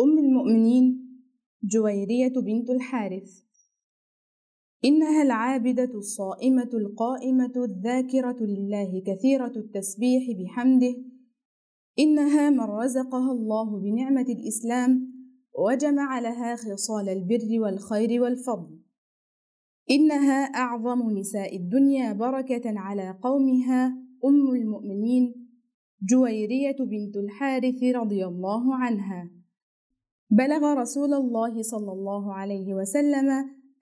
أم المؤمنين جويرية بنت الحارث. إنها العابدة الصائمة القائمة الذاكرة لله كثيرة التسبيح بحمده. إنها من رزقها الله بنعمة الإسلام وجمع لها خصال البر والخير والفضل. إنها أعظم نساء الدنيا بركة على قومها. أم المؤمنين جويرية بنت الحارث رضي الله عنها. بلغ رسول الله صلى الله عليه وسلم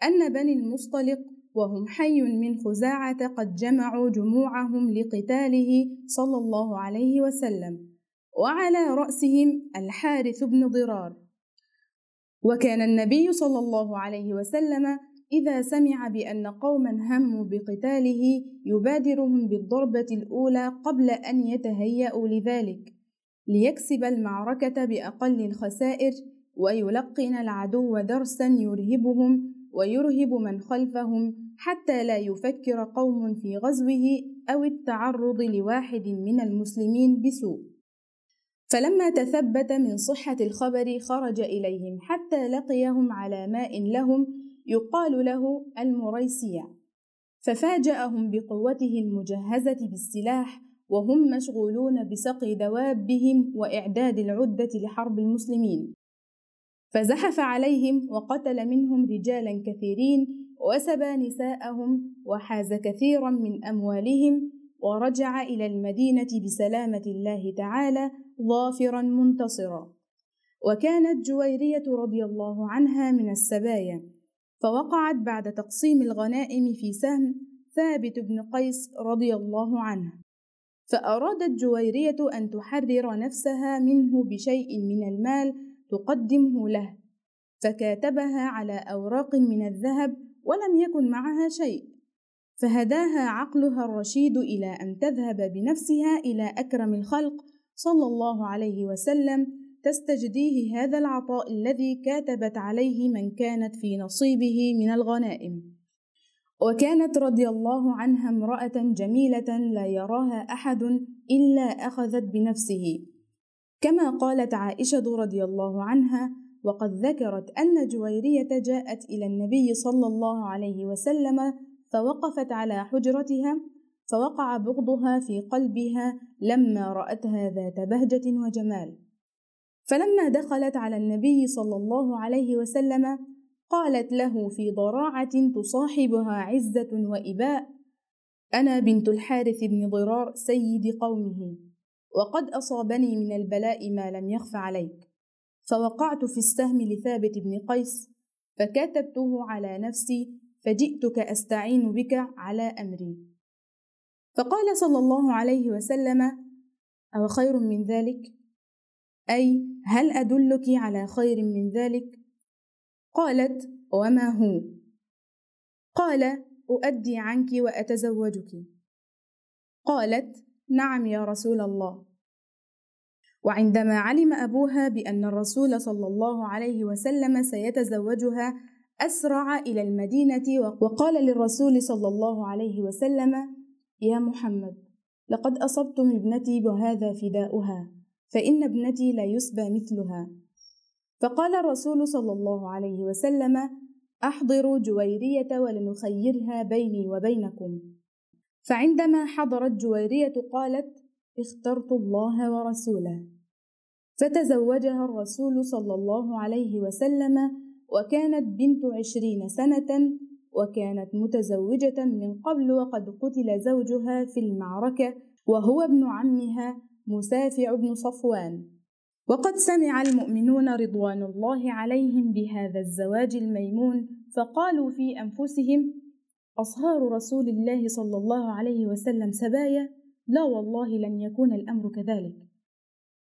أن بني المصطلق وهم حي من خزاعة قد جمعوا جموعهم لقتاله صلى الله عليه وسلم وعلى رأسهم الحارث بن ضرار. وكان النبي صلى الله عليه وسلم إذا سمع بأن قوما هموا بقتاله يبادرهم بالضربة الأولى قبل أن يتهيأوا لذلك ليكسب المعركة بأقل الخسائر ويلقن العدو درسا يرهبهم ويرهب من خلفهم حتى لا يفكر قوم في غزوه أو التعرض لواحد من المسلمين بسوء. فلما تثبت من صحة الخبر خرج إليهم حتى لقيهم على ماء لهم يقال له المريسية. ففاجأهم بقوته المجهزة بالسلاح وهم مشغولون بسقي دوابهم وإعداد العدة لحرب المسلمين. فزحف عليهم وقتل منهم رجالا كثيرين وسبى نساءهم وحاز كثيرا من أموالهم ورجع إلى المدينة بسلامة الله تعالى ظافرا منتصرا. وكانت جويرية رضي الله عنها من السبايا. فوقعت بعد تقسيم الغنائم في سهم ثابت بن قيس رضي الله عنه. فأرادت جويرية أن تحرر نفسها منه بشيء من المال تقدمه له فكاتبها على أوراق من الذهب ولم يكن معها شيء فهداها عقلها الرشيد إلى أن تذهب بنفسها إلى أكرم الخلق صلى الله عليه وسلم تستجديه هذا العطاء الذي كاتبت عليه من كانت في نصيبه من الغنائم. وكانت رضي الله عنها امرأة جميلة لا يراها أحد إلا أخذت بنفسه. كما قالت عائشة رضي الله عنها وقد ذكرت أن جويرية جاءت إلى النبي صلى الله عليه وسلم فوقفت على حجرتها فوقع بغضها في قلبها لما رأتها ذات بهجة وجمال. فلما دخلت على النبي صلى الله عليه وسلم قالت له في ضراعة تصاحبها عزة وإباء أنا بنت الحارث بن ضرار سيد قومه. وقد أصابني من البلاء ما لم يخف عليك. فوقعت في السهم لثابت بن قيس فكتبته على نفسي فجئتك أستعين بك على أمري. فقال صلى الله عليه وسلم أو خير من ذلك؟ أي هل أدلك على خير من ذلك؟ قالت وما هو؟ قال أؤدي عنك وأتزوجك. قالت نعم يا رسول الله. وعندما علم أبوها بأن الرسول صلى الله عليه وسلم سيتزوجها أسرع إلى المدينة وقال للرسول صلى الله عليه وسلم يا محمد لقد أصبت من ابنتي وهذا فداؤها فإن ابنتي لا يسبى مثلها. فقال الرسول صلى الله عليه وسلم أحضروا جويرية ولنخيرها بيني وبينكم. فعندما حضرت جويرية قالت اخترت الله ورسوله فتزوجها الرسول صلى الله عليه وسلم وكانت بنت عشرين سنة وكانت متزوجة من قبل وقد قتل زوجها في المعركة وهو ابن عمها مسافع بن صفوان. وقد سمع المؤمنون رضوان الله عليهم بهذا الزواج الميمون فقالوا في أنفسهم أصهار رسول الله صلى الله عليه وسلم سبايا لا والله لن يكون الأمر كذلك.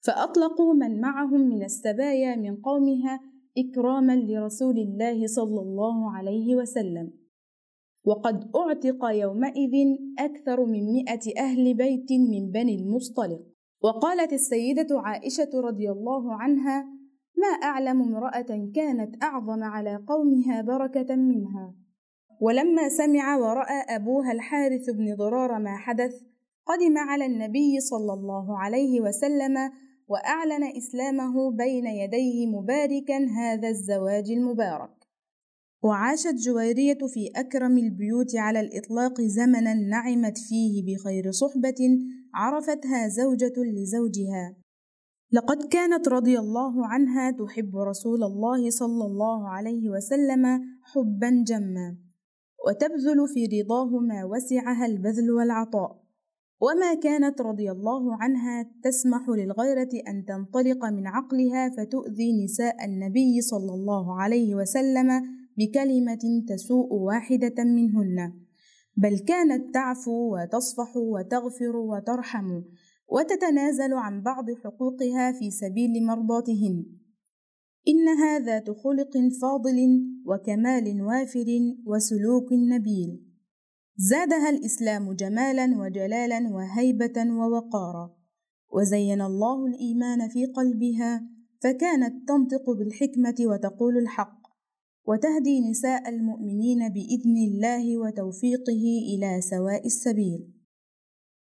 فأطلقوا من معهم من السبايا من قومها إكراما لرسول الله صلى الله عليه وسلم. وقد أعتق يومئذ أكثر من مئة أهل بيت من بني المصطلق. وقالت السيدة عائشة رضي الله عنها ما أعلم امرأة كانت أعظم على قومها بركة منها. ولما سمع ورأى أبوها الحارث بن ضرار ما حدث قدم على النبي صلى الله عليه وسلم وأعلن إسلامه بين يديه مباركا هذا الزواج المبارك. وعاشت جويرية في أكرم البيوت على الإطلاق زمنا نعمت فيه بخير صحبة عرفتها زوجة لزوجها. لقد كانت رضي الله عنها تحب رسول الله صلى الله عليه وسلم حبا جما. وتبذل في رضاه ما وسعها البذل والعطاء. وما كانت رضي الله عنها تسمح للغيرة أن تنطلق من عقلها فتؤذي نساء النبي صلى الله عليه وسلم بكلمة تسوء واحدة منهن. بل كانت تعفو وتصفح وتغفر وترحم وتتنازل عن بعض حقوقها في سبيل مرضاتهن. إنها ذات خلق فاضل وكمال وافر وسلوك نبيل. زادها الإسلام جمالا وجلالا وهيبة ووقارا. وزين الله الإيمان في قلبها فكانت تنطق بالحكمة وتقول الحق. وتهدي نساء المؤمنين بإذن الله وتوفيقه إلى سواء السبيل.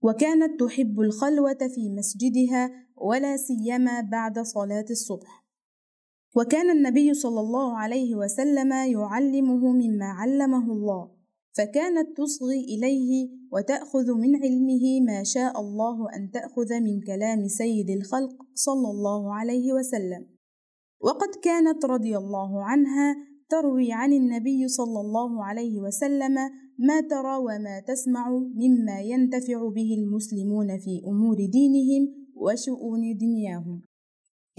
وكانت تحب الخلوة في مسجدها ولا سيما بعد صلاة الصبح. وكان النبي صلى الله عليه وسلم يعلمه مما علمه الله فكانت تصغي إليه وتأخذ من علمه ما شاء الله أن تأخذ من كلام سيد الخلق صلى الله عليه وسلم. وقد كانت رضي الله عنها تروي عن النبي صلى الله عليه وسلم ما ترى وما تسمع مما ينتفع به المسلمون في أمور دينهم وشؤون دنياهم.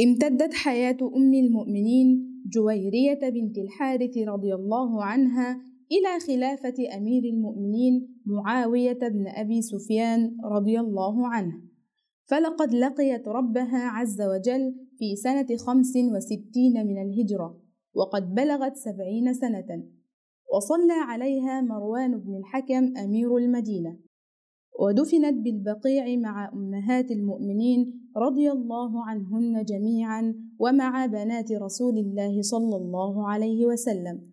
امتدت حياة أم المؤمنين جويرية بنت الحارث رضي الله عنها إلى خلافة أمير المؤمنين معاوية بن أبي سفيان رضي الله عنه. فلقد لقيت ربها عز وجل في سنة خمس وستين من الهجرة وقد بلغت سبعين سنة. وصلى عليها مروان بن الحكم أمير المدينة. ودفنت بالبقيع مع أمهات المؤمنين رضي الله عنهن جميعا ومع بنات رسول الله صلى الله عليه وسلم.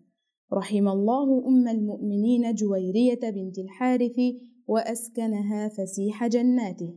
رحم الله أم المؤمنين جويرية بنت الحارث وأسكنها فسيح جناته.